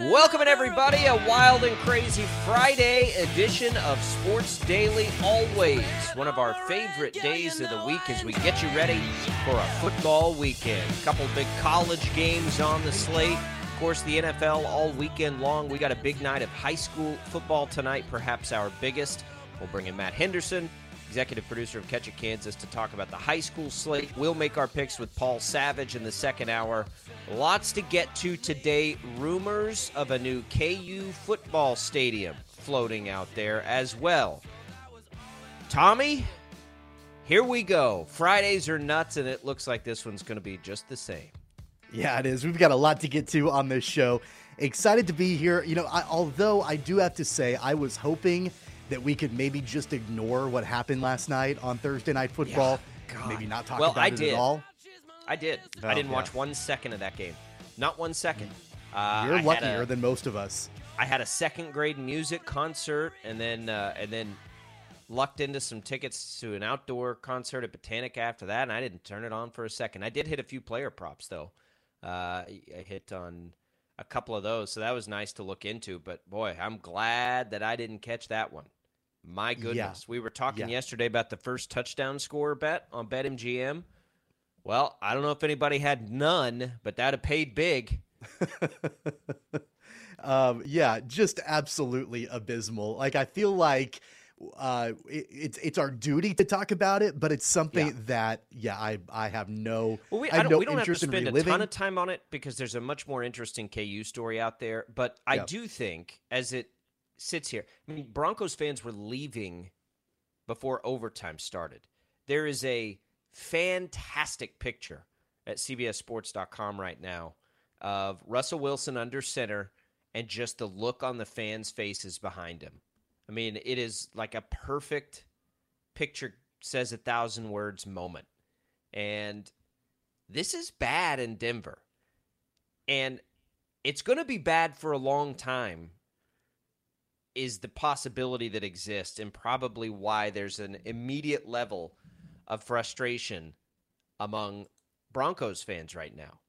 Welcome everybody. A wild and crazy Friday edition of Sports Daily. Always one of our favorite days of the week as we get you ready for a football weekend. A couple big college games on the slate. Of course, the NFL all weekend long. We got a big night of high school football tonight, perhaps our biggest. We'll bring in Matt Henderson, executive producer of It Kansas, to talk about the high school slate. We'll make our picks with Paul Savage in the second hour. Lots to get to today. Rumors of a new KU football stadium floating out there as well. Tommy, here we go. Fridays are nuts, and it looks like this one's going to be just the same. Yeah, it is. We've got a lot to get to on this show. Excited to be here. You know, I, although I do have to say, I was hoping that we could maybe just ignore what happened last night on Thursday Night Football. Yeah, maybe not talk well, about I it did. at all. I did. Oh, I didn't yeah. watch one second of that game. Not one second. Uh, You're I luckier a- than most of us. I had a second grade music concert, and then uh, and then lucked into some tickets to an outdoor concert at Botanic after that, and I didn't turn it on for a second. I did hit a few player props though. Uh, I hit on a couple of those, so that was nice to look into. But boy, I'm glad that I didn't catch that one. My goodness, we were talking Yeah. yesterday about the first touchdown score bet on BetMGM. Well, I don't know if anybody had none, but that have paid big. Um, yeah, just absolutely abysmal. Like I feel like uh, it, it's it's our duty to talk about it, but it's something Yeah. that yeah, I I have no Well, we, I I have don't, no we don't have to interest in spend a ton of time on it because there's a much more interesting KU story out there. But I Yeah. do think, as it sits here, I mean, Broncos fans were leaving before overtime started. There is a fantastic picture at CBSSports.com right now of Russell Wilson under center and just the look on the fans' faces behind him. I mean, it is like a perfect picture says a thousand words moment. And this is bad in Denver. And it's going to be bad for a long time, is the possibility that exists, and probably why there's an immediate level of frustration among Broncos fans right now.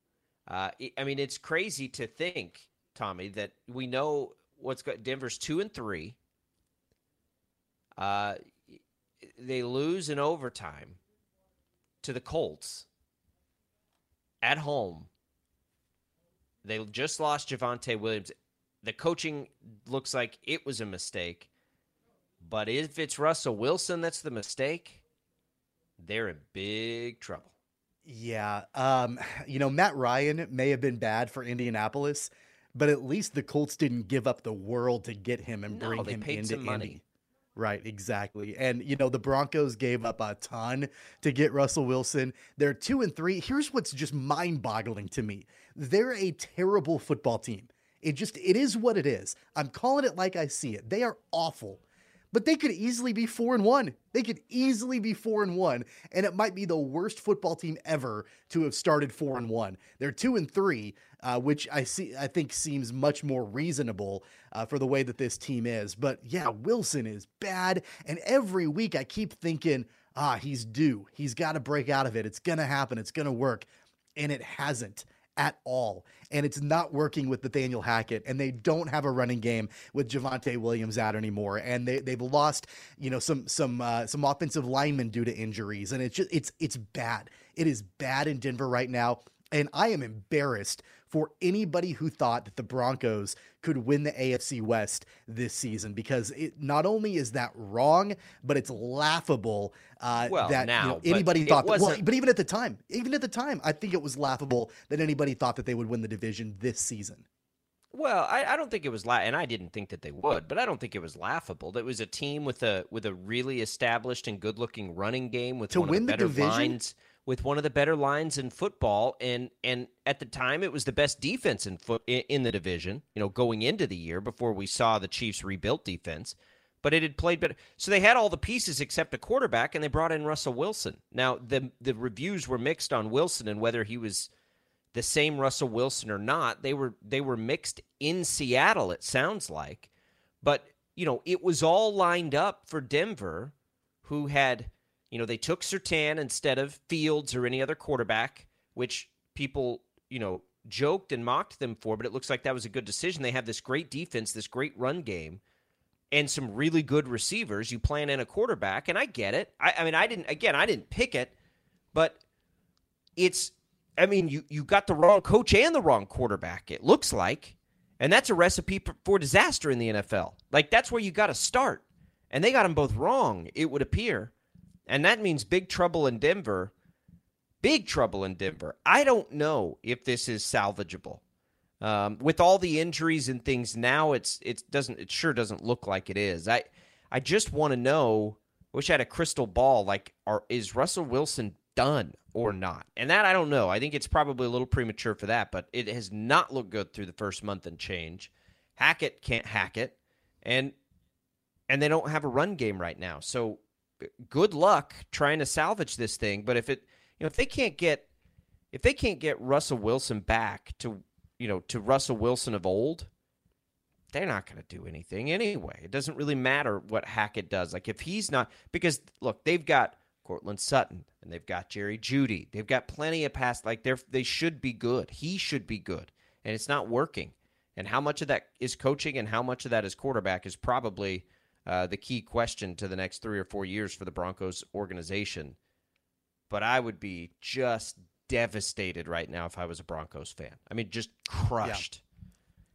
Uh, I- mean, it's crazy to think, Tommy, that we know what's got Denver's two and three. Uh, they lose in overtime to the Colts at home. They just lost Javonte Williams. The coaching looks like it was a mistake. But if it's Russell Wilson that's the mistake, they're in big trouble. Yeah. Um, you know, Matt Ryan may have been bad for Indianapolis, but at least the Colts didn't give up the world to get him and No, bring they him into some money. Indy. Right, exactly. And you know, the Broncos gave up a ton to get Russell Wilson. They're 2 and 3. Here's what's just mind-boggling to me. They're a terrible football team. It just it is what it is. I'm calling it like I see it. They are awful. but they could easily be four and one. They could easily be four and one, and it might be the worst football team ever to have started four and one. They're two and three, uh, which I see I think seems much more reasonable uh, for the way that this team is. But yeah, Wilson is bad, and every week I keep thinking, ah, he's due. He's got to break out of it. It's gonna happen. It's gonna work, and it hasn't at all. And it's not working with Nathaniel Hackett. And they don't have a running game with Javonte Williams out anymore. And they, they've lost, you know, some some uh, some offensive linemen due to injuries. And it's just it's it's bad. It is bad in Denver right now. And I am embarrassed for anybody who thought that the Broncos could win the AFC West this season because it not only is that wrong, but it's laughable uh, well, that now, you know, anybody thought that. Well, but even at the time, even at the time, I think it was laughable that anybody thought that they would win the division this season. Well, I, I don't think it was la- and I didn't think that they would, but I don't think it was laughable. That was a team with a with a really established and good looking running game with To win of the the division? lines with one of the better lines in football, and and at the time it was the best defense in foot in, the division. You know, going into the year before we saw the Chiefs rebuilt defense, but it had played better. So they had all the pieces except a quarterback, and they brought in Russell Wilson. Now the the reviews were mixed on Wilson and whether he was the same Russell Wilson or not. They were they were mixed in Seattle. It sounds like, but you know it was all lined up for Denver, who had you know they took Surtain instead of Fields or any other quarterback, which people you know joked and mocked them for. But it looks like that was a good decision. They have this great defense, this great run game. And some really good receivers. You plan in a quarterback, and I get it. I, I mean, I didn't. Again, I didn't pick it, but it's I mean, you you got the wrong coach and the wrong quarterback. It looks like, and that's a recipe for, for disaster in the NFL. Like that's where you got to start, and they got them both wrong. It would appear, and that means big trouble in Denver. Big trouble in Denver. I don't know if this is salvageable. Um, with all the injuries and things now, it's it doesn't it sure doesn't look like it is. I I just want to know. I Wish I had a crystal ball. Like, are is Russell Wilson done or not? And that I don't know. I think it's probably a little premature for that, but it has not looked good through the first month and change. Hackett can't hack it, and and they don't have a run game right now. So good luck trying to salvage this thing. But if it you know if they can't get if they can't get Russell Wilson back to you know to Russell Wilson of old, they're not going to do anything anyway. It doesn't really matter what Hackett does. Like if he's not because look, they've got Courtland Sutton and they've got Jerry Jeudy. They've got plenty of pass like they're they should be good. He should be good. And it's not working. And how much of that is coaching and how much of that is quarterback is probably uh, the key question to the next three or four years for the Broncos organization. But I would be just devastated right now if I was a Broncos fan. I mean, just crushed.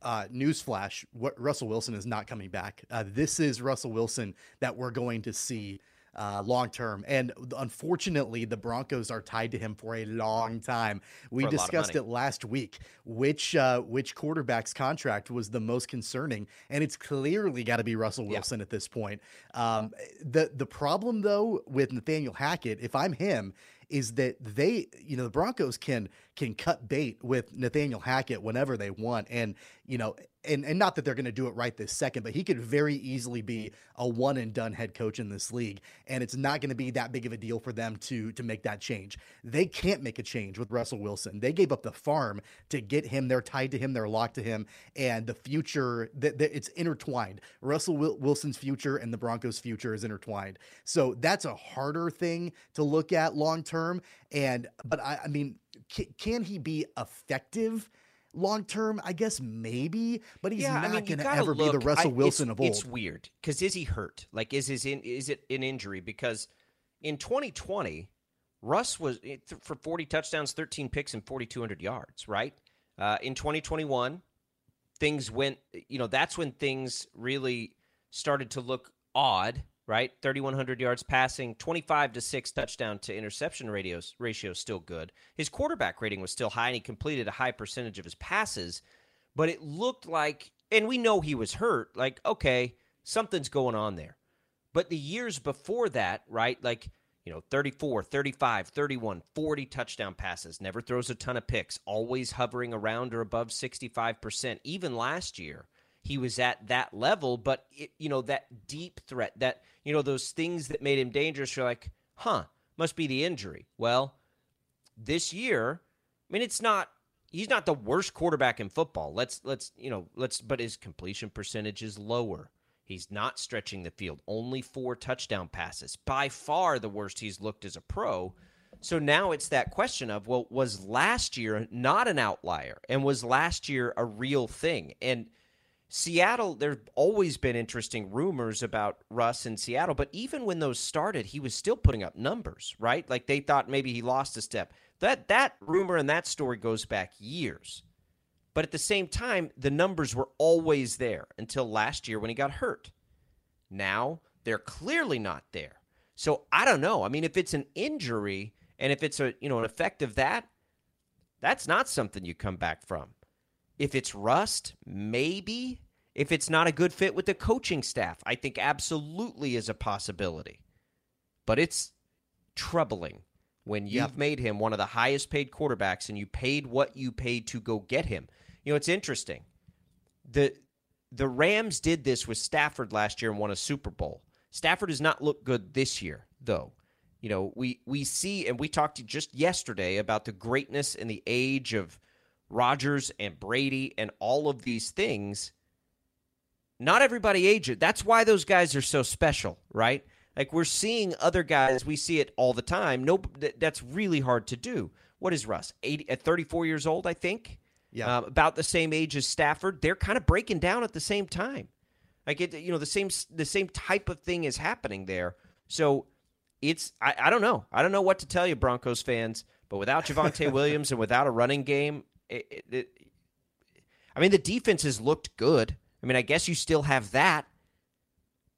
uh, newsflash: what Russell Wilson is not coming back. Uh, this is Russell Wilson that we're going to see uh, long term, and unfortunately, the Broncos are tied to him for a long time. We For a lot of discussed it last week. Which uh, which quarterback's contract was the most concerning, and it's clearly got to be Russell Wilson at this point. Um, the the problem though with Nathaniel Hackett, if I'm him, is that they, you know, the Broncos can can cut bait with Nathaniel Hackett whenever they want, and you know, and and not that they're going to do it right this second, but he could very easily be a one and done head coach in this league, and it's not going to be that big of a deal for them to to make that change. They can't make a change with Russell Wilson. They gave up the farm to get him. They're tied to him. They're locked to him, and the future that it's intertwined. Russell Wilson's future and the Broncos' future is intertwined. So that's a harder thing to look at long term. And but I, I mean, can, can he be effective? Long term, I guess maybe, but he's yeah, not I mean, going to ever be the Russell I- Wilson of old. It's weird because is he hurt? Like, is his in, is it an injury? Because in 2020, Russ was eh, for 40 touchdowns, 13 picks, and 4,200 yards. Right. Uh, in 2021, things went. You know, that's when things really started to look odd. Right, 3,100 yards passing, 25 to six touchdown to interception ratios ratio still good. His quarterback rating was still high, and he completed a high percentage of his passes but it looked like and we know he was hurt like okay something's going on there but the years before that right like you know 34 35 31 40 touchdown passes never throws a ton of picks always hovering around or above 65% even last year he was at that level, but it, you know that deep threat, that you know those things that made him dangerous. You're like, huh, must be the injury. Well, this year, I mean, it's not. He's not the worst quarterback in football. Let's let's you know let's. But his completion percentage is lower. He's not stretching the field. Only four touchdown passes. By far the worst he's looked as a pro. So now it's that question of, well, was last year not an outlier? And was last year a real thing? And Seattle, there's always been interesting rumors about Russ in Seattle, but even when those started, he was still putting up numbers, right? Like they thought maybe he lost a step. That that rumor and that story goes back years. But at the same time, the numbers were always there until last year when he got hurt. Now they're clearly not there. So I don't know. I mean, if it's an injury and if it's a you know an effect of that, that's not something you come back from. If it's rust, maybe. If it's not a good fit with the coaching staff, I think absolutely is a possibility. But it's troubling when you've yep. made him one of the highest paid quarterbacks and you paid what you paid to go get him. You know, it's interesting. The the Rams did this with Stafford last year and won a Super Bowl. Stafford does not look good this year, though. You know, we we see and we talked just yesterday about the greatness and the age of Rodgers and Brady and all of these things. Not everybody ages. That's why those guys are so special, right? Like we're seeing other guys, we see it all the time. No, that's really hard to do. What is Russ? 80, at 34 years old, I think yeah, uh, about the same age as Stafford. They're kind of breaking down at the same time. Like it, you know, the same the same type of thing is happening there. So it's I, I don't know. I don't know what to tell you, Broncos fans. But without Javonte Williams and without a running game, it, it, I mean, the defense has looked good. I mean, I guess you still have that,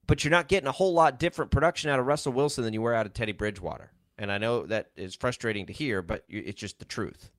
but you're not getting a whole lot different production out of Russell Wilson than you were out of Teddy Bridgewater. And I know that is frustrating to hear, but it's just the truth.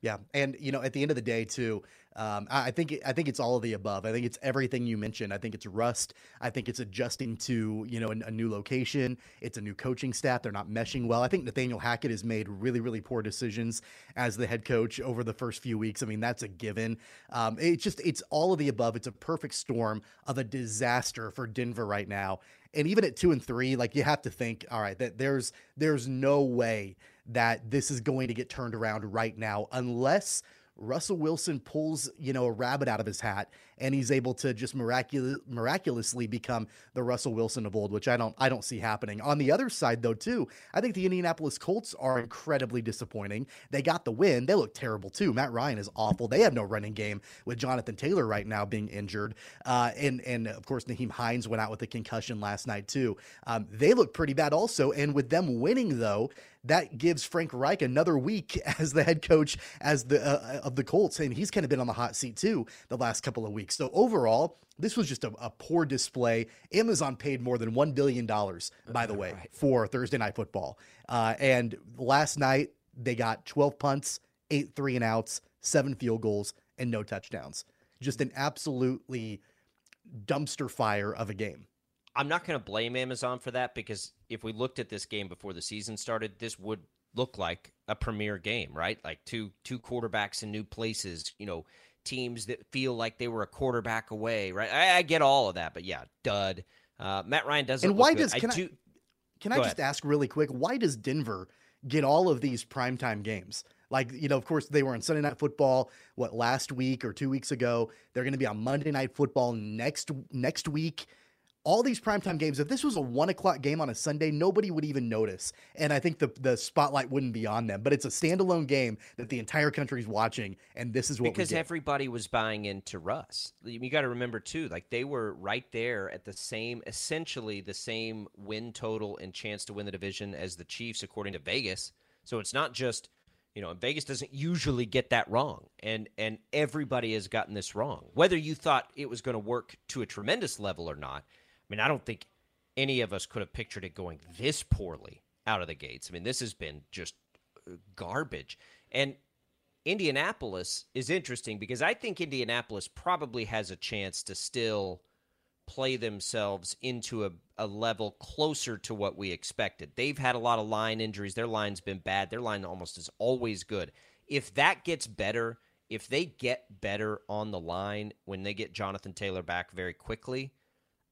Yeah, and you know, at the end of the day, too, um, I think I think it's all of the above. I think it's everything you mentioned. I think it's rust. I think it's adjusting to you know a, a, new location. It's a new coaching staff. They're not meshing well. I think Nathaniel Hackett has made really really poor decisions as the head coach over the first few weeks. I mean that's a given. Um, it's just it's all of the above. It's a perfect storm of a disaster for Denver right now. And even at two and three, like you have to think, all right, that there's there's no way that this is going to get turned around right now unless Russell Wilson pulls, you know, a rabbit out of his hat and he's able to just miraculous, miraculously become the Russell Wilson of old, which I don't I don't see happening. On the other side though too, I think the Indianapolis Colts are incredibly disappointing. They got the win. They look terrible too. Matt Ryan is awful. They have no running game with Jonathan Taylor right now being injured. Uh, and and of course Nyheim Hines went out with a concussion last night too. Um, they look pretty bad also. And with them winning though, that gives Frank Reich another week as the head coach as the uh, of the Colts, and he's kind of been on the hot seat too the last couple of weeks. So overall, this was just a, a poor display. Amazon paid more than one billion dollars, by the way, right. for Thursday Night Football. Uh, and last night they got 12 punts, eight three and outs, seven field goals, and no touchdowns. Just an absolutely dumpster fire of a game. I'm not going to blame Amazon for that because if we looked at this game before the season started, this would look like a premier game, right? Like two two quarterbacks in new places, you know, teams that feel like they were a quarterback away, right? I, I get all of that, but yeah, dud. Uh, Matt Ryan doesn't. And why does I can I, do, can I just ahead. ask really quick? Why does Denver get all of these primetime games? Like, you know, of course, they were on Sunday Night Football, what, last week or two weeks ago. They're going to be on Monday Night Football next next week all these primetime games, if this was a one o'clock game on a Sunday, nobody would even notice. And I think the, the spotlight wouldn't be on them. But it's a standalone game that the entire country is watching. And this is what Because everybody was buying into Russ. You got to remember, too, like they were right there at the same, essentially the same win total and chance to win the division as the Chiefs, according to Vegas. So it's not just you know, Vegas doesn't usually get that wrong, and and everybody has gotten this wrong. Whether you thought it was going to work to a tremendous level or not, mean, I don't think any of us could have pictured it going this poorly out of the gates. I mean, this has been just uh, garbage. And Indianapolis is interesting because I think Indianapolis probably has a chance to still play themselves into a, a level closer to what we expected. They've had a lot of line injuries. Their line's been bad. Their line almost is always good. If that gets better, if they get better on the line when they get Jonathan Taylor back very quickly,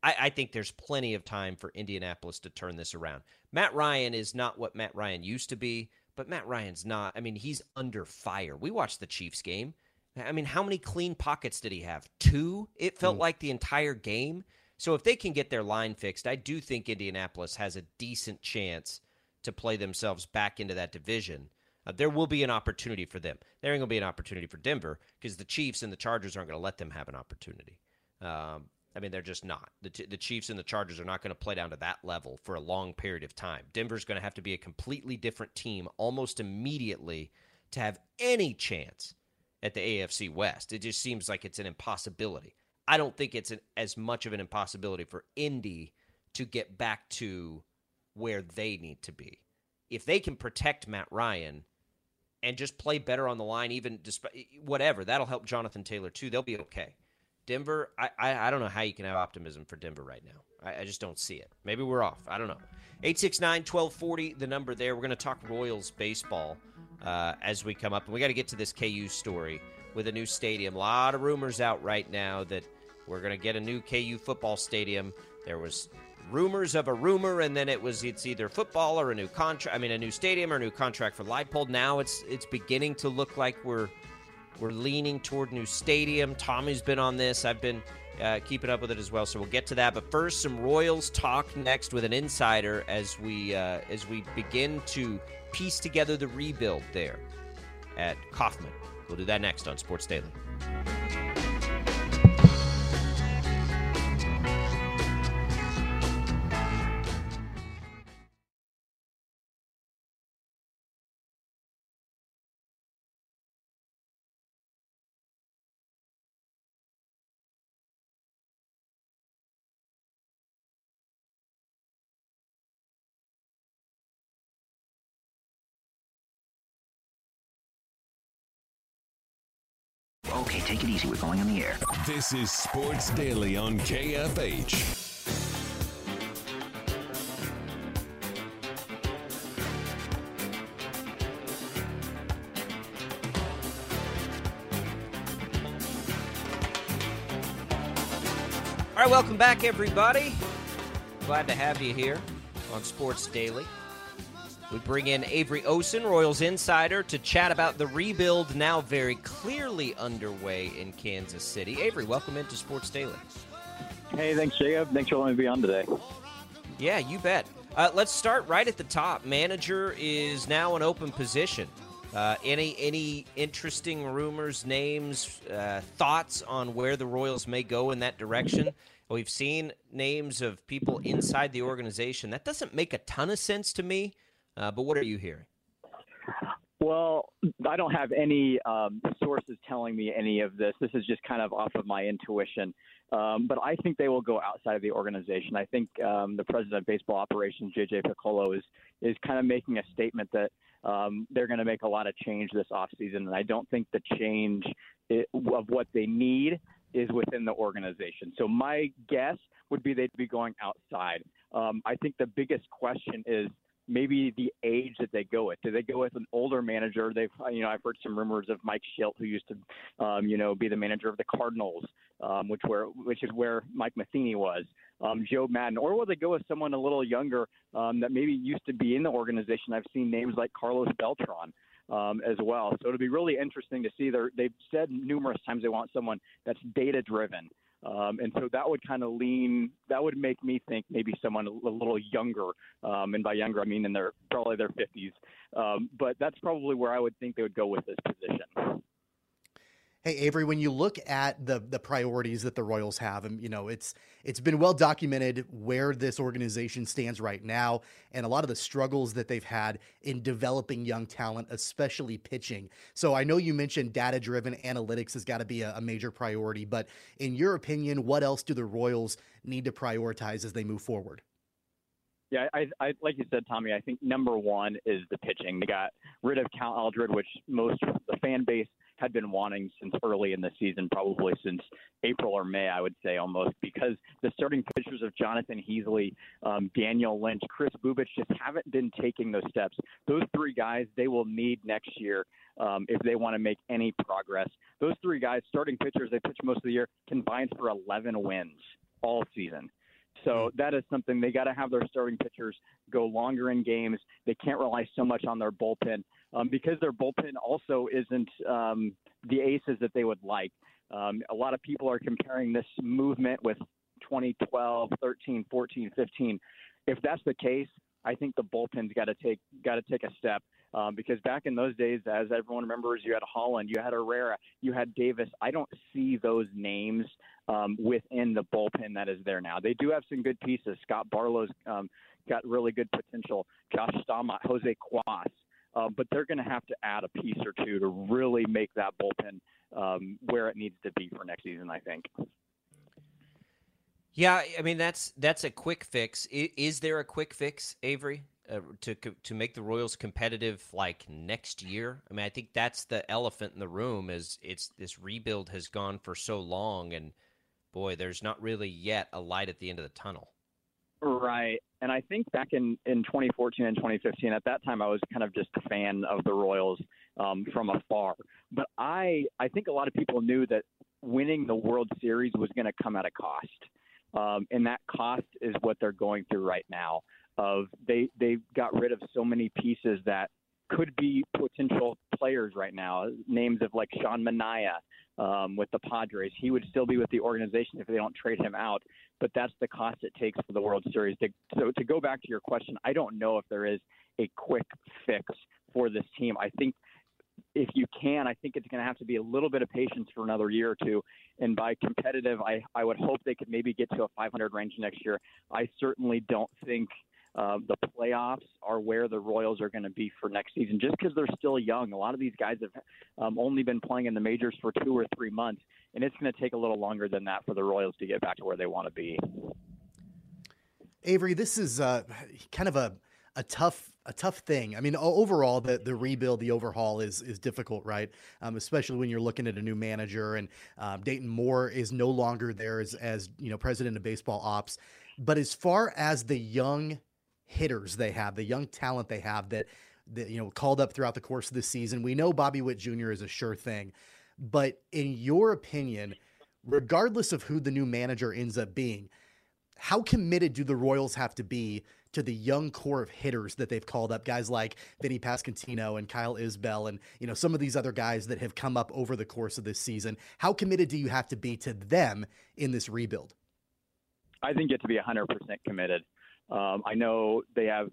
I, I, think there's plenty of time for Indianapolis to turn this around. Matt Ryan is not what Matt Ryan used to be, but Matt Ryan's not. I mean, he's under fire. We watched the Chiefs game. I mean, how many clean pockets did he have? Two? It felt mm. like the entire game. So if they can get their line fixed, I do think Indianapolis has a decent chance to play themselves back into that division. Uh, there will be an opportunity for them. There ain't going to be an opportunity for Denver because the Chiefs and the Chargers aren't going to let them have an opportunity. Um, I mean, they're just not. The, the Chiefs and the Chargers are not going to play down to that level for a long period of time. Denver's going to have to be a completely different team almost immediately to have any chance at the AFC West. It just seems like it's an impossibility. I don't think it's an, as much of an impossibility for Indy to get back to where they need to be. If they can protect Matt Ryan and just play better on the line, even despite whatever, that'll help Jonathan Taylor too. They'll be okay. Denver, I, I, I don't know how you can have optimism for Denver right now. I, I just don't see it. Maybe we're off. I don't know. 869 1240, the number there. We're going to talk Royals baseball uh, as we come up. And we got to get to this KU story with a new stadium. A lot of rumors out right now that we're going to get a new KU football stadium. There was rumors of a rumor, and then it was it's either football or a new contract. I mean, a new stadium or a new contract for Leipold. Now it's it's beginning to look like we're we're leaning toward new stadium. Tommy's been on this. I've been uh, keeping up with it as well. So we'll get to that. But first, some Royals talk next with an insider as we uh, as we begin to piece together the rebuild there at Kauffman. We'll do that next on Sports Daily. Okay, take it easy. We're going on the air. This is Sports Daily on KFH. All right, welcome back, everybody. Glad to have you here on Sports Daily. We bring in Avery Osen, Royals insider, to chat about the rebuild now very clearly underway in Kansas City. Avery, welcome into Sports Daily. Hey, thanks, Jacob. Thanks for letting me be on today. Yeah, you bet. Uh, let's start right at the top. Manager is now an open position. Uh, any any interesting rumors, names, uh, thoughts on where the Royals may go in that direction? We've seen names of people inside the organization. That doesn't make a ton of sense to me. Uh, but what are you hearing? Well, I don't have any um, sources telling me any of this. This is just kind of off of my intuition. Um, but I think they will go outside of the organization. I think um, the president of baseball operations, JJ Picollo, is is kind of making a statement that um, they're going to make a lot of change this offseason. And I don't think the change of what they need is within the organization. So my guess would be they'd be going outside. Um, I think the biggest question is maybe the age that they go with. Do they go with an older manager? They've, you know, I've heard some rumors of Mike Shildt, who used to, um, you know, be the manager of the Cardinals, um, which where which is where Mike Matheny was, um, Joe Maddon, or will they go with someone a little younger um, that maybe used to be in the organization? I've seen names like Carlos Beltran. Um, as well. So it'll be really interesting to see. They're, they've said numerous times they want someone that's data driven. Um, and so that would kind of lean, that would make me think maybe someone a, little younger. Um, and by younger, I mean in their probably their 50s. Um, but that's probably where I would think they would go with this position. Hey Avery, when you look at the the priorities that the Royals have, and you know it's it's been well documented where this organization stands right now, and a lot of the struggles that they've had in developing young talent, especially pitching. So I know you mentioned data driven analytics has got to be a, a major priority, but in your opinion, what else do the Royals need to prioritize as they move forward? Yeah, I, I like you said, Tommy. I think number one is the pitching. They got rid of Cal Eldred, which most the fan base had been wanting since early in the season, probably since April or May, I would say almost, because the starting pitchers of Jonathan Heasley, um, Daniel Lynch, Kris Bubic just haven't been taking those steps. Those three guys they will need next year um, if they want to make any progress. Those three guys, starting pitchers, they pitch most of the year, combined for 11 wins all season. So that is something they got to have their starting pitchers go longer in games. They can't rely so much on their bullpen um, because their bullpen also isn't um, the aces that they would like. Um, a lot of people are comparing this movement with 2012, 13, 14, 15. If that's the case, I think the bullpen's got to take got to take a step um, because back in those days, as everyone remembers, you had Holland, you had Herrera, you had Davis. I don't see those names um, within the bullpen that is there now. They do have some good pieces. Scott Barlow's um, got really good potential. Josh Staumont, Jose Cuas. Uh, but they're going to have to add a piece or two to really make that bullpen um, where it needs to be for next season. I think. Yeah, I mean that's that's a quick fix. Is, is there a quick fix, Avery? uh, to to make the Royals competitive like next year? I mean, I think that's the elephant in the room. Is it's this rebuild has gone for so long, and boy, there's not really yet a light at the end of the tunnel. Right, and I think back in in 2014 and 2015, at that time, I was kind of just a fan of the Royals um, from afar. But I I think a lot of people knew that winning the World Series was going to come at a cost. Um, and that cost is what they're going through right now of they they got rid of so many pieces that could be potential players right now. Names of like Sean Manaea um, with the Padres. He would still be with the organization if they don't trade him out. But that's the cost it takes for the World Series. To, so to go back to your question, I don't know if there is a quick fix for this team. I think if you can, I think it's going to have to be a little bit of patience for another year or two. And by competitive, I, I would hope they could maybe get to a 500 range next year. I certainly don't think – uh, the playoffs are where the Royals are going to be for next season, just because they're still young. A lot of these guys have um, only been playing in the majors for two or three months, and it's going to take a little longer than that for the Royals to get back to where they want to be. Avery, this is uh, kind of a a tough a tough thing. I mean, overall, the the rebuild, the overhaul is is difficult, right? Um, especially when you're looking at a new manager, and um, Dayton Moore is no longer there as as you know president of baseball ops. But as far as the young hitters they have, the young talent they have that that you know called up throughout the course of the season. We know Bobby Witt Jr. is a sure thing, but in your opinion, regardless of who the new manager ends up being, how committed do the Royals have to be to the young core of hitters that they've called up? Guys like Vinny Pasquantino and Kyle Isbel, and you know some of these other guys that have come up over the course of this season. How committed do you have to be to them in this rebuild? I think you have to be 100% committed. Um, I know they have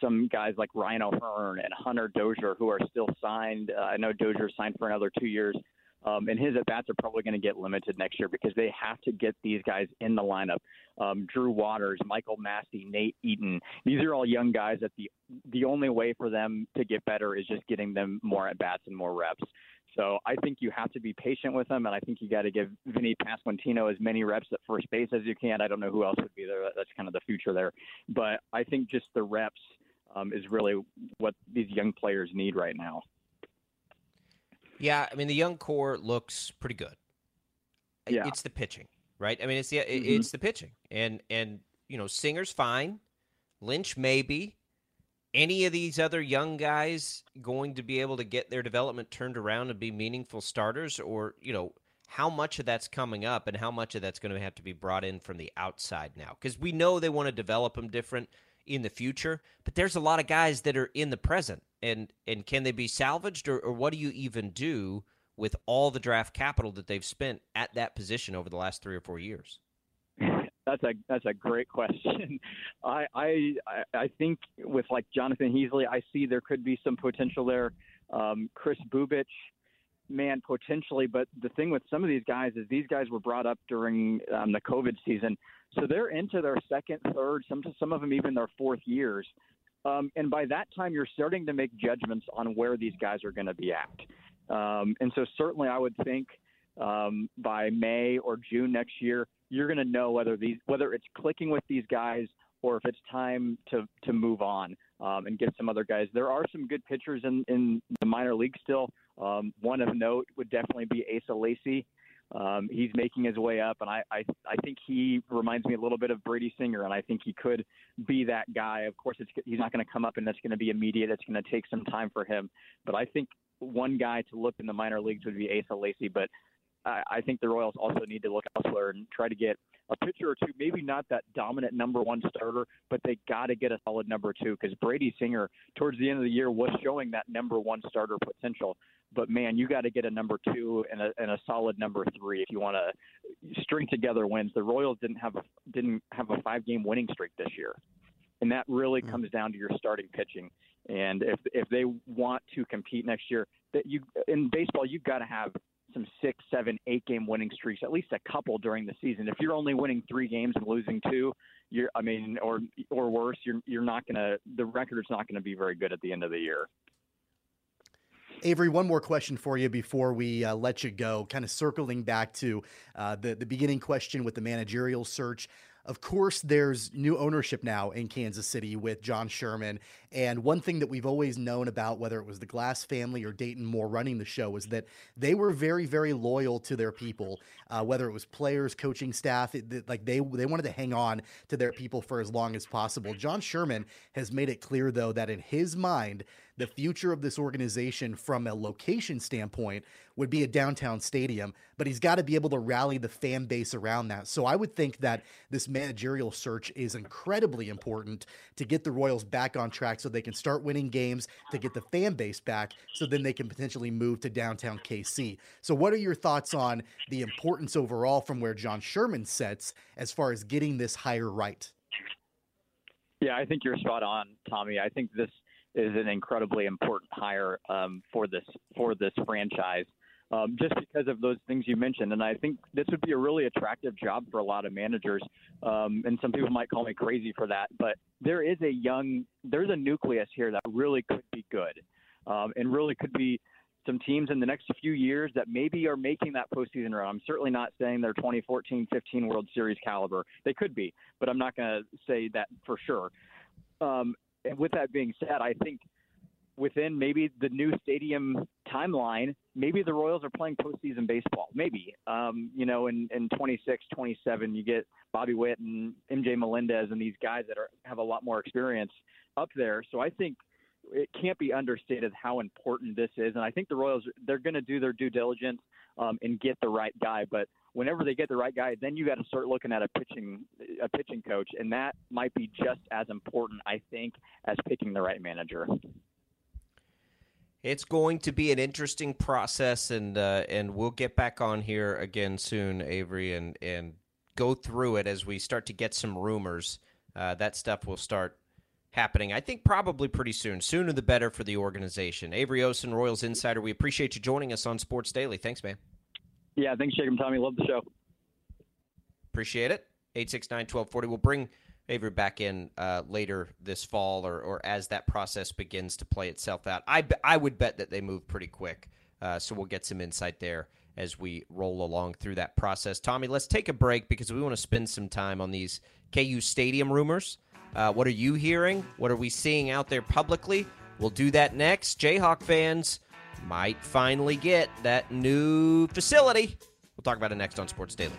some guys like Ryan O'Hearn and Hunter Dozier who are still signed. Uh, I know Dozier signed for another two years. Um, and his at bats are probably going to get limited next year because they have to get these guys in the lineup. Um, Drew Waters, Michael Massey, Nate Eaton. These are all young guys that the the only way for them to get better is just getting them more at bats and more reps. So I think you have to be patient with him, and I think you got to give Vinny Pasquantino as many reps at first base as you can. I don't know who else would be there. That's kind of the future there, but I think just the reps um, is really what these young players need right now. Yeah, I mean the young core looks pretty good. Yeah. it's the pitching, right? I mean it's the mm-hmm. it's the pitching, and and you know Singer's fine, Lynch maybe, any of these other young guys going to be able to get their development turned around and be meaningful starters? Or you know how much of that's coming up and how much of that's going to have to be brought in from the outside now? Because we know they want to develop them different in the future but there's a lot of guys that are in the present. And and can they be salvaged or, or what do you even do with all the draft capital that they've spent at that position over the last three or four years that's a that's a great question. I I I think with like Jonathan Heasley, I see there could be some potential there. Um, Kris Bubic, man, potentially. But the thing with some of these guys is these guys were brought up during um, the COVID season, so they're into their second, third, some some of them even their fourth years. Um, and by that time, you're starting to make judgments on where these guys are going to be at. Um, and so certainly, I would think um, by May or June next year, you're going to know whether these whether it's clicking with these guys or if it's time to to move on um, and get some other guys. There are some good pitchers in in the minor league still. Um, one of note would definitely be Asa Lacy. Um, he's making his way up, and I, I I think he reminds me a little bit of Brady Singer, and I think he could be that guy. Of course, it's, he's not going to come up, and that's going to be immediate. It's going to take some time for him. But I think one guy to look in the minor leagues would be Asa Lacy. But I, I think the Royals also need to look elsewhere and try to get a pitcher or two, maybe not that dominant number one starter, but they got to get a solid number two because Brady Singer, towards the end of the year, was showing that number one starter potential. But man, you got to get a number two and a, and a solid number three if you want to string together wins. The Royals didn't have a didn't have a five game winning streak this year, and that really mm-hmm. comes down to your starting pitching. And if if they want to compete next year, that you in baseball you've got to have some six, seven, eight game winning streaks, at least a couple during the season. If you're only winning three games and losing two, you're I mean, or or worse, you're you're not gonna the record is not gonna be very good at the end of the year. Avery, one more question for you before we uh, let you go. Kind of circling back to uh, the the beginning question with the managerial search. Of course, there's new ownership now in Kansas City with John Sherman. And one thing that we've always known about, whether it was the Glass family or Dayton Moore running the show, is that they were very, very loyal to their people. Uh, whether it was players, coaching staff, it, like they they wanted to hang on to their people for as long as possible. John Sherman has made it clear, though, that in his mind, the future of this organization from a location standpoint would be a downtown stadium, but he's got to be able to rally the fan base around that. So I would think that this managerial search is incredibly important to get the Royals back on track so they can start winning games, to get the fan base back, so then they can potentially move to downtown KC. So, what are your thoughts on the importance overall from where John Sherman sets as far as getting this hire right? Yeah, I think you're spot on, Tommy. I think this is an incredibly important hire um, for this for this franchise. Um, just because of those things you mentioned. And I think this would be a really attractive job for a lot of managers. Um, and some people might call me crazy for that, but there is a young, there's a nucleus here that really could be good um, and really could be some teams in the next few years that maybe are making that postseason run. I'm certainly not saying they're 2014 15 World Series caliber. They could be, but I'm not going to say that for sure. Um, and with that being said, I think within maybe the new stadium timeline, maybe the Royals are playing postseason baseball. Maybe, um, you know, in, in 26, 27, you get Bobby Witt and MJ Melendez and these guys that are have a lot more experience up there. So I think it can't be understated how important this is. And I think the Royals they're going to do their due diligence um, and get the right guy. But whenever they get the right guy, then you got to start looking at a pitching a pitching coach, and that might be just as important, I think, as picking the right manager. It's going to be an interesting process, and uh, and we'll get back on here again soon, Avery, and and go through it as we start to get some rumors. Uh, that stuff will start happening. I think probably pretty soon. Sooner the better for the organization. Avery Osen, Royals Insider. We appreciate you joining us on Sports Daily. Thanks, man. Yeah, thanks, Jacob Tommy. Love the show. Appreciate it. 869 1240. We'll bring Avery back in uh, later this fall or, or as that process begins to play itself out. I, I would bet that they move pretty quick. Uh, so we'll get some insight there as we roll along through that process. Tommy, let's take a break because we want to spend some time on these KU Stadium rumors. Uh, what are you hearing? What are we seeing out there publicly? We'll do that next. Jayhawk fans might finally get that new facility. We'll talk about it next on Sports Daily.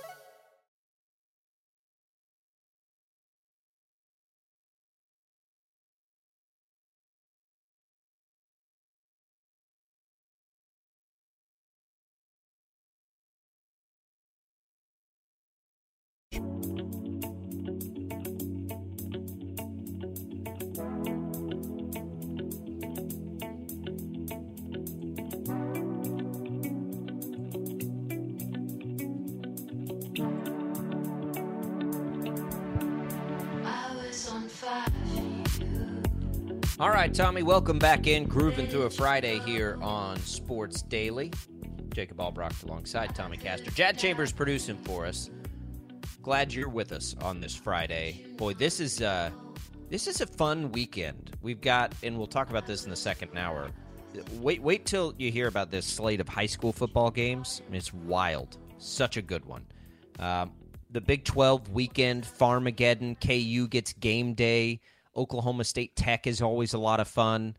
Right, Tommy, welcome back in. Grooving through a Friday here on Sports Daily. Jacob Albrock alongside Tommy Castor. Jad Chambers producing for us. Glad you're with us on this Friday. Boy, this is uh this is a fun weekend. We've got and we'll talk about this in the second hour. Wait wait till you hear about this slate of high school football games. I mean, it's wild. Such a good one. Um, the Big 12 weekend, Farmageddon, KU gets game day. Oklahoma State Tech is always a lot of fun.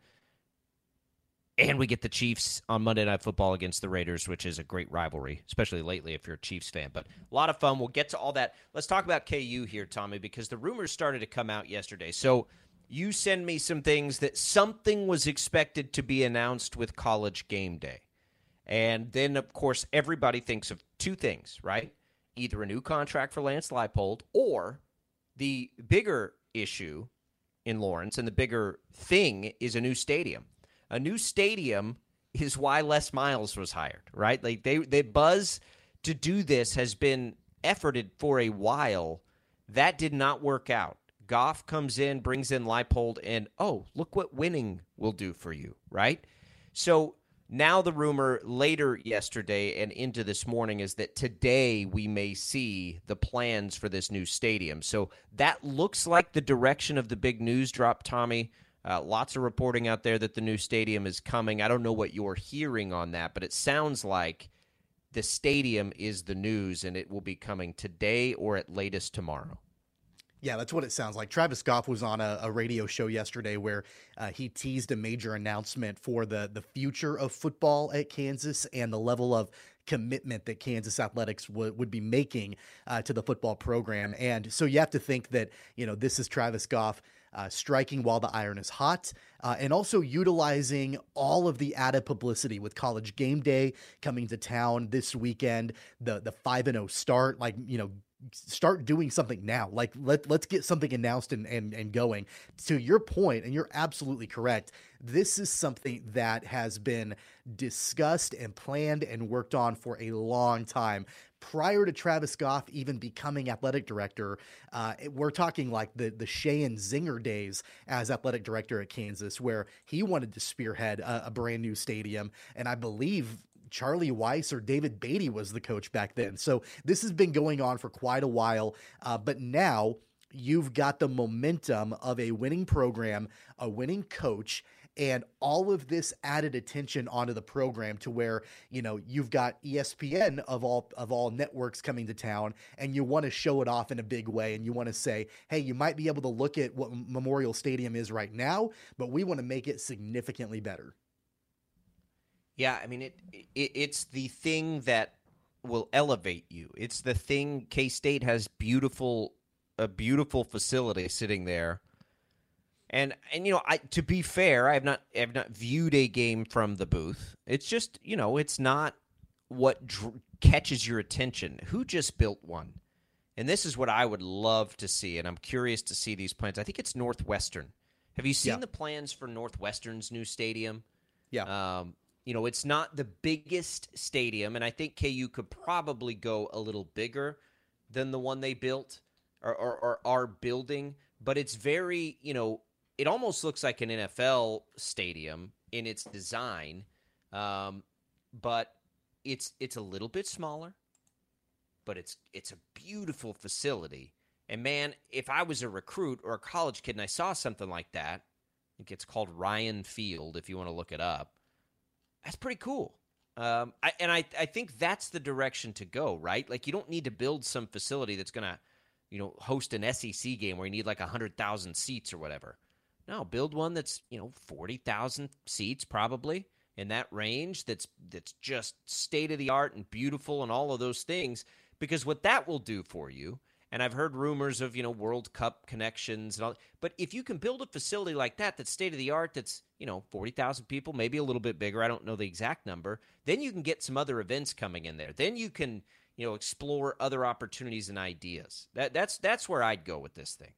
And we get the Chiefs on Monday Night Football against the Raiders, which is a great rivalry, especially lately if you're a Chiefs fan. But a lot of fun. We'll get to all that. Let's talk about KU here, Tommy, because the rumors started to come out yesterday. So you send me some things that something was expected to be announced with college game day. And then, of course, everybody thinks of two things, right? Either a new contract for Lance Leipold or the bigger issue in Lawrence, and the bigger thing is a new stadium. A new stadium is why Les Miles was hired, right? Like they the buzz to do this has been efforted for a while. That did not work out. Goff comes in, brings in Leipold, and oh, look what winning will do for you, right? So now the rumor later yesterday and into this morning is that today we may see the plans for this new stadium. So that looks like the direction of the big news drop, Tommy. Uh, lots of reporting out there that the new stadium is coming. I don't know what you're hearing on that, but it sounds like the stadium is the news and it will be coming today or at latest tomorrow. Yeah, that's what it sounds like. Travis Goff was on a, a radio show yesterday where uh, he teased a major announcement for the the future of football at Kansas and the level of commitment that Kansas athletics w- would be making uh, to the football program. And so you have to think that you know this is Travis Goff. Uh, striking while the iron is hot, uh, and also utilizing all of the added publicity with college game day coming to town this weekend, the the five and zero start, like you know start doing something now. Like let let's get something announced and, and and going. To your point, and you're absolutely correct. This is something that has been discussed and planned and worked on for a long time. Prior to Travis Goff even becoming athletic director, uh, we're talking like the the Sheahon Zenger days as athletic director at Kansas, where he wanted to spearhead a, a brand new stadium, and I believe Charlie Weis or David Beaty was the coach back then. So this has been going on for quite a while. Uh, but now you've got the momentum of a winning program, a winning coach, and all of this added attention onto the program to where you know you've got ESPN of all of all networks coming to town and you want to show it off in a big way and you want to say hey you might be able to look at what Memorial Stadium is right now but we want to make it significantly better yeah, I mean it, it it's the thing that will elevate you. It's the thing K State has beautiful a beautiful facility sitting there. And and you know, I to be fair, I have not I have not viewed a game from the booth. It's just, you know, it's not what dr- catches your attention. Who just built one? and this is what I would love to see, and I'm curious to see these plans. I think it's Northwestern. Have you seen Yeah. the plans for Northwestern's new stadium? Yeah. Um, you know, it's not the biggest stadium, and I think KU could probably go a little bigger than the one they built or, or, or are building. But it's very, you know, it almost looks like an NFL stadium in its design, um, but it's it's a little bit smaller. But it's it's a beautiful facility. And man, if I was a recruit or a college kid and I saw something like that, I think it's called Ryan Field if you want to look it up. That's pretty cool. Um, I, and I, I think that's the direction to go, right? Like you don't need to build some facility that's going to, you know, host an SEC game where you need like 100,000 seats or whatever. No, build one that's, you know, 40,000 seats probably in that range that's that's just state of the art and beautiful and all of those things because what that will do for you and I've heard rumors of, you know, World Cup connections and all. But if you can build a facility like that that's state of the art, that's, you know, 40,000 people, maybe a little bit bigger, I don't know the exact number, then you can get some other events coming in there. Then you can, you know, explore other opportunities and ideas. That that's that's where I'd go with this thing.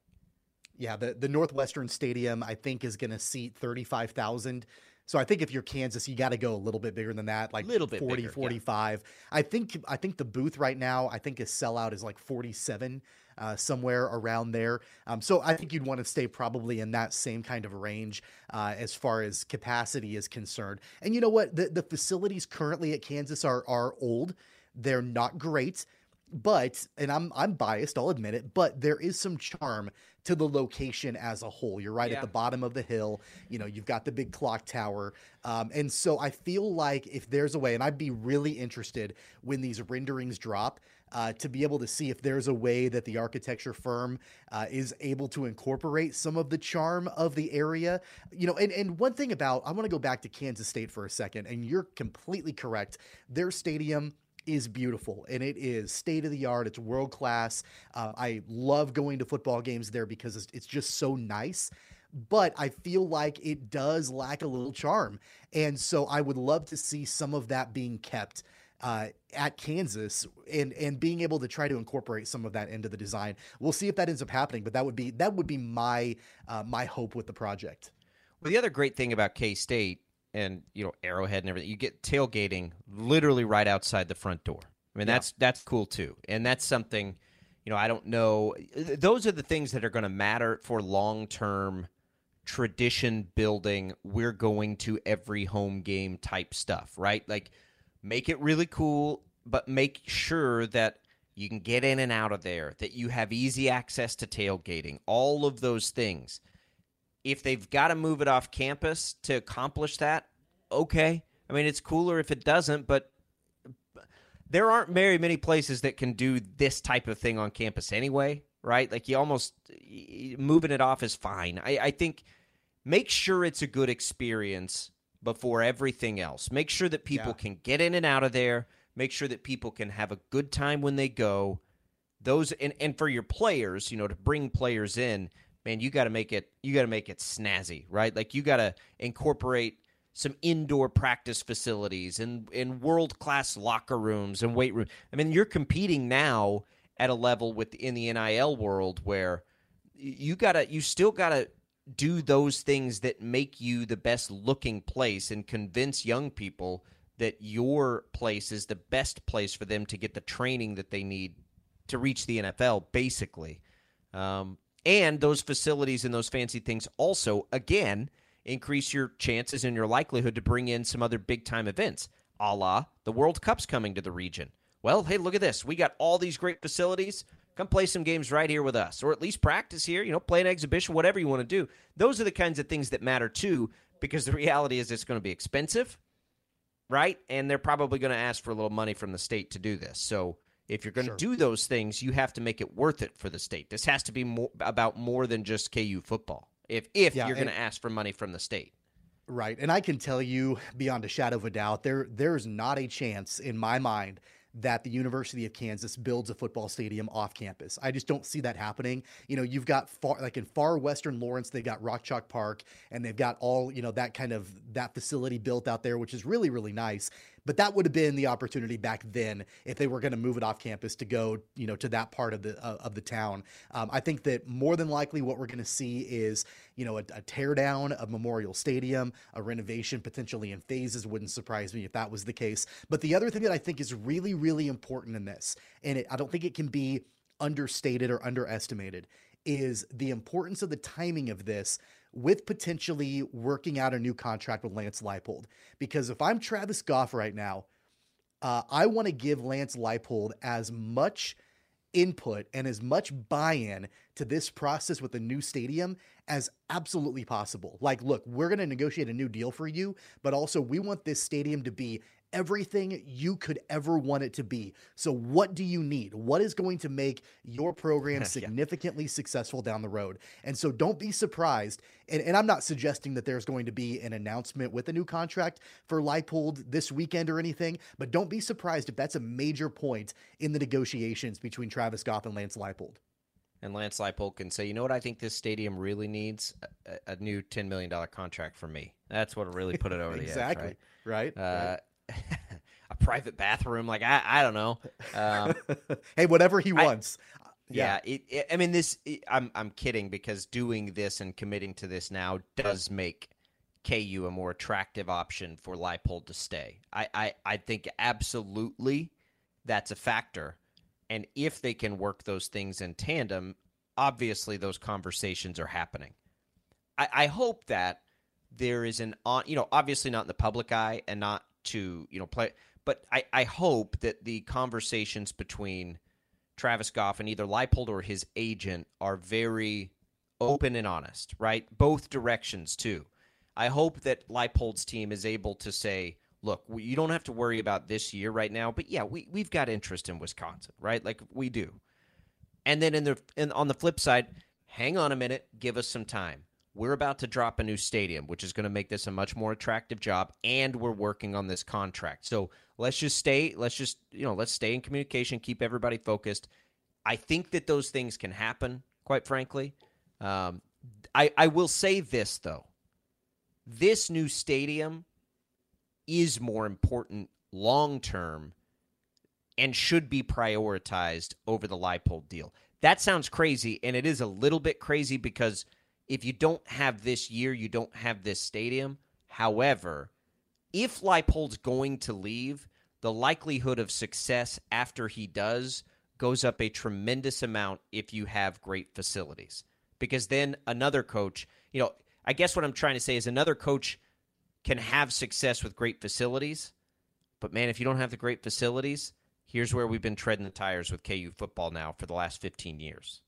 Yeah, the, the Northwestern Stadium, I think, is going to seat 35,000. So I think if you're Kansas, you got to go a little bit bigger than that, like Little bit 40, bigger, yeah. 45. I think I think the booth right now, I think his sellout is like 47, uh, somewhere around there. Um, so I think you'd want to stay probably in that same kind of range uh, as far as capacity is concerned. And you know what? The the facilities currently at Kansas are are old. They're not great but and I'm I'm biased, I'll admit it, but there is some charm to the location as a whole. You're right Yeah. at the bottom of the hill. You know, you've got the big clock tower, um, and so I feel like if there's a way, and I'd be really interested when these renderings drop. Uh, to be able to see if there's a way that the architecture firm uh, is able to incorporate some of the charm of the area, you know, and, and one thing about I want to go back to Kansas State for a second, and you're completely correct. Their stadium is beautiful and it is state of the art. It's world class. Uh, I love going to football games there because it's, it's just so nice. But I feel like it does lack a little charm. And so I would love to see some of that being kept uh, at Kansas and and being able to try to incorporate some of that into the design. We'll see if that ends up happening, but that would be that would be my uh, my hope with the project. Well, the other great thing about K State and you know Arrowhead and everything, you get tailgating literally right outside the front door. I mean, Yeah. that's that's cool too, and that's something. You know, I don't know. Those are the things that are going to matter for long term tradition building. We're going to every home game type stuff, right? Like, make it really cool, but make sure that you can get in and out of there, that you have easy access to tailgating, all of those things if they've got to move it off campus to accomplish that, okay. I mean, it's cooler if it doesn't, but there aren't very many places that can do this type of thing on campus anyway, right? Like you almost moving it off is fine. I, I think make sure it's a good experience before everything else. Make sure that people Yeah. can get in and out of there. Make sure that people can have a good time when they go. Those and, and for your players, you know, to bring players in, man, you got to make it you got to make it snazzy, right? Like you got to incorporate some indoor practice facilities and and world class locker rooms and weight room. I mean, you're competing now at a level within the NIL world where you gotta you still gotta do those things that make you the best looking place and convince young people that your place is the best place for them to get the training that they need to reach the NFL, basically. Um, and those facilities and those fancy things also, again, increase your chances and your likelihood to bring in some other big time events, a la the World Cup's coming to the region. Well, hey, look at this. We got all these great facilities. Come play some games right here with us, or at least practice here, you know, play an exhibition, whatever you want to do. Those are the kinds of things that matter too, because the reality is it's going to be expensive, right? And they're probably going to ask for a little money from the state to do this. So if you're going to do those things, you have to make it worth it for the state. This has to be more, about more than just KU football. If if Yeah, you're going to ask for money from the state. Right. And I can tell you beyond a shadow of a doubt, there there's not a chance in my mind that the University of Kansas builds a football stadium off campus. I just don't see that happening. You know, you've got far like in far western Lawrence, they've got Rock Chalk Park and they've got all, you know, that kind of that facility built out there, which is really, really nice. But that would have been the opportunity back then if they were going to move it off campus to go, you know, to that part of the uh, of the town. Um, I think that more than likely what we're going to see is, you know, a, a teardown of Memorial Stadium, a renovation potentially in phases. Wouldn't surprise me if that was the case. But the other thing that I think is really, really important in this, and it, I don't think it can be understated or underestimated, is the importance of the timing of this with potentially working out a new contract with Lance Leipold. Because if I'm Travis Goff right now, uh, I want to give Lance Leipold as much input and as much buy-in to this process with the new stadium as absolutely possible. Like, look, we're going to negotiate a new deal for you, but also we want this stadium to be everything you could ever want it to be. So, what do you need? What is going to make your program significantly yeah. successful down the road? And so, don't be surprised. And, and, I'm not suggesting that there's going to be an announcement with a new contract for Leipold this weekend or anything, but don't be surprised if that's a major point in the negotiations between Travis Goff and Lance Leipold. And Lance Leipold can say, you know what, I think this stadium really needs a, a new $10 million contract for me. That's what really put it over exactly. the edge. Right. Right. Uh, right a private bathroom. Like I, I don't know. Um, hey, whatever he wants. yeah, yeah it, it, I mean, this. It, I'm I'm kidding because doing this and committing to this now does make KU a more attractive option for Leipold to stay. I, I I think absolutely that's a factor, and if they can work those things in tandem, obviously those conversations are happening. I, I hope that there is an on, you know, obviously not in the public eye and not to you know play. But I, I hope that the conversations between Travis Goff and either Leipold or his agent are very open and honest, right? Both directions too. I hope that Leipold's team is able to say, look, you don't have to worry about this year right now, but yeah, we we've got interest in Wisconsin, right? Like we do. And then in the in, on the flip side, hang on a minute, give us some time we're about to drop a new stadium, which is going to make this a much more attractive job, and we're working on this contract. So let's just stay, let's just, you know, let's stay in communication, keep everybody focused. I think that those things can happen, quite frankly. Um, I, I will say this, though. This new stadium is more important long term and should be prioritized over the Leipold deal. That sounds crazy, and it is a little bit crazy because – if you don't have this year, you don't have this stadium. However, if Leipold's going to leave, the likelihood of success after he does goes up a tremendous amount if you have great facilities. Because then another coach, you know, I guess what I'm trying to say is another coach can have success with great facilities. But man, if you don't have the great facilities, here's where we've been treading the tires with KU football now for the last 15 years.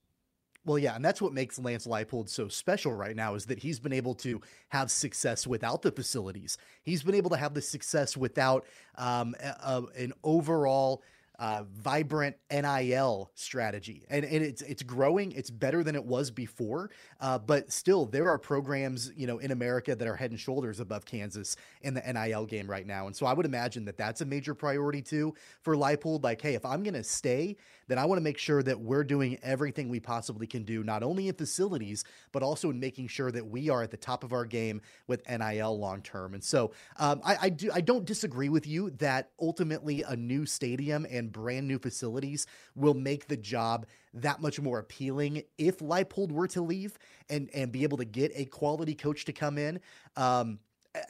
Well, yeah, and that's what makes Lance Leipold so special right now is that he's been able to have success without the facilities. He's been able to have the success without um, a, a, an overall uh, vibrant NIL strategy, and, and it's it's growing. It's better than it was before, uh, but still, there are programs you know in America that are head and shoulders above Kansas in the NIL game right now. And so I would imagine that that's a major priority too for Leipold. Like, hey, if I'm going to stay, then I want to make sure that we're doing everything we possibly can do, not only in facilities but also in making sure that we are at the top of our game with NIL long term. And so um, I, I do I don't disagree with you that ultimately a new stadium and brand new facilities will make the job that much more appealing if Leipold were to leave and and be able to get a quality coach to come in. Um,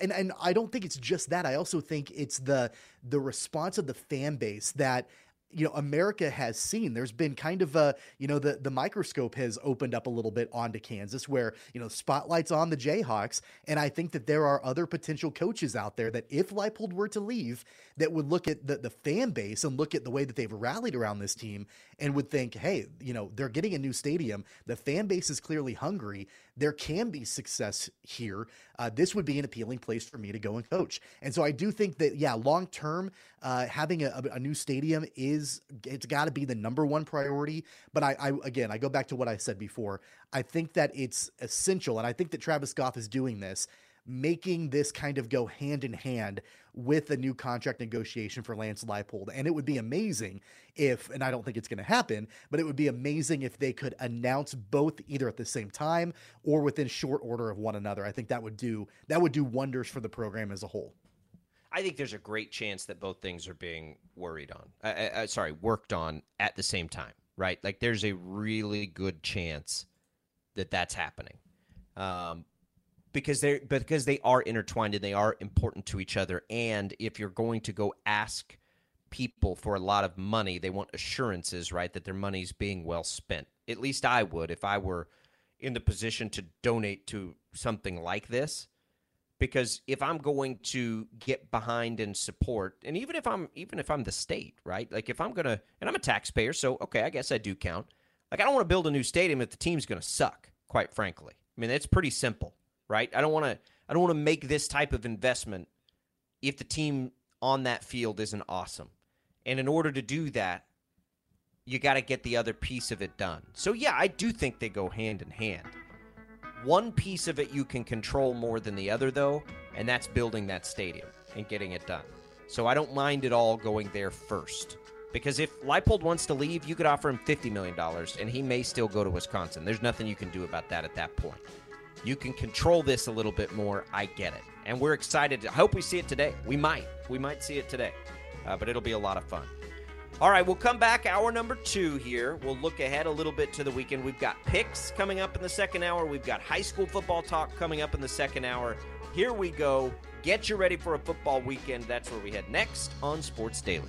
and and I don't think it's just that. I also think it's the the response of the fan base that you know America has seen there's been kind of a you know the the microscope has opened up a little bit onto Kansas where you know spotlights on the Jayhawks. And I think that there are other potential coaches out there that if Leipold were to leave that would look at the the fan base and look at the way that they've rallied around this team and would think hey you know they're getting a new stadium. The fan base is clearly hungry there can be success here uh, this would be an appealing place for me to go and coach and so I do think that yeah long term uh, having a, a new stadium is it's got to be the number one priority. But I, I again, I go back to what I said before. I think that it's essential, and I think that Travis Goff is doing this, making this kind of go hand in hand with a new contract negotiation for Lance Leipold. And it would be amazing if, and I don't think it's going to happen, but it would be amazing if they could announce both either at the same time or within short order of one another. I think that would do that would do wonders for the program as a whole. I think there's a great chance that both things are being worried on. Uh, uh, sorry, worked on at the same time, right? Like there's a really good chance that that's happening, um, because they're because they are intertwined and they are important to each other. And if you're going to go ask people for a lot of money, they want assurances, right, that their money's being well spent. At least I would if I were in the position to donate to something like this because if I'm going to get behind and support, and even if I'm even if I'm the state, right? Like if I'm gonna, and I'm a taxpayer, so okay, I guess I do count. Like I don't want to build a new stadium if the team's gonna suck. Quite frankly, I mean it's pretty simple, right? I don't want to. I don't want to make this type of investment if the team on that field isn't awesome. And in order to do that, you got to get the other piece of it done. So yeah, I do think they go hand in hand. One piece of it you can control more than the other, though, and that's building that stadium and getting it done. So I don't mind at all going there first. Because if Leipold wants to leave, you could offer him $50 million and he may still go to Wisconsin. There's nothing you can do about that at that point. You can control this a little bit more. I get it. And we're excited. I hope we see it today. We might. We might see it today. Uh, but it'll be a lot of fun. All right, we'll come back hour number two here. We'll look ahead a little bit to the weekend. We've got picks coming up in the second hour. We've got high school football talk coming up in the second hour. Here we go. Get you ready for a football weekend. That's where we head next on Sports Daily.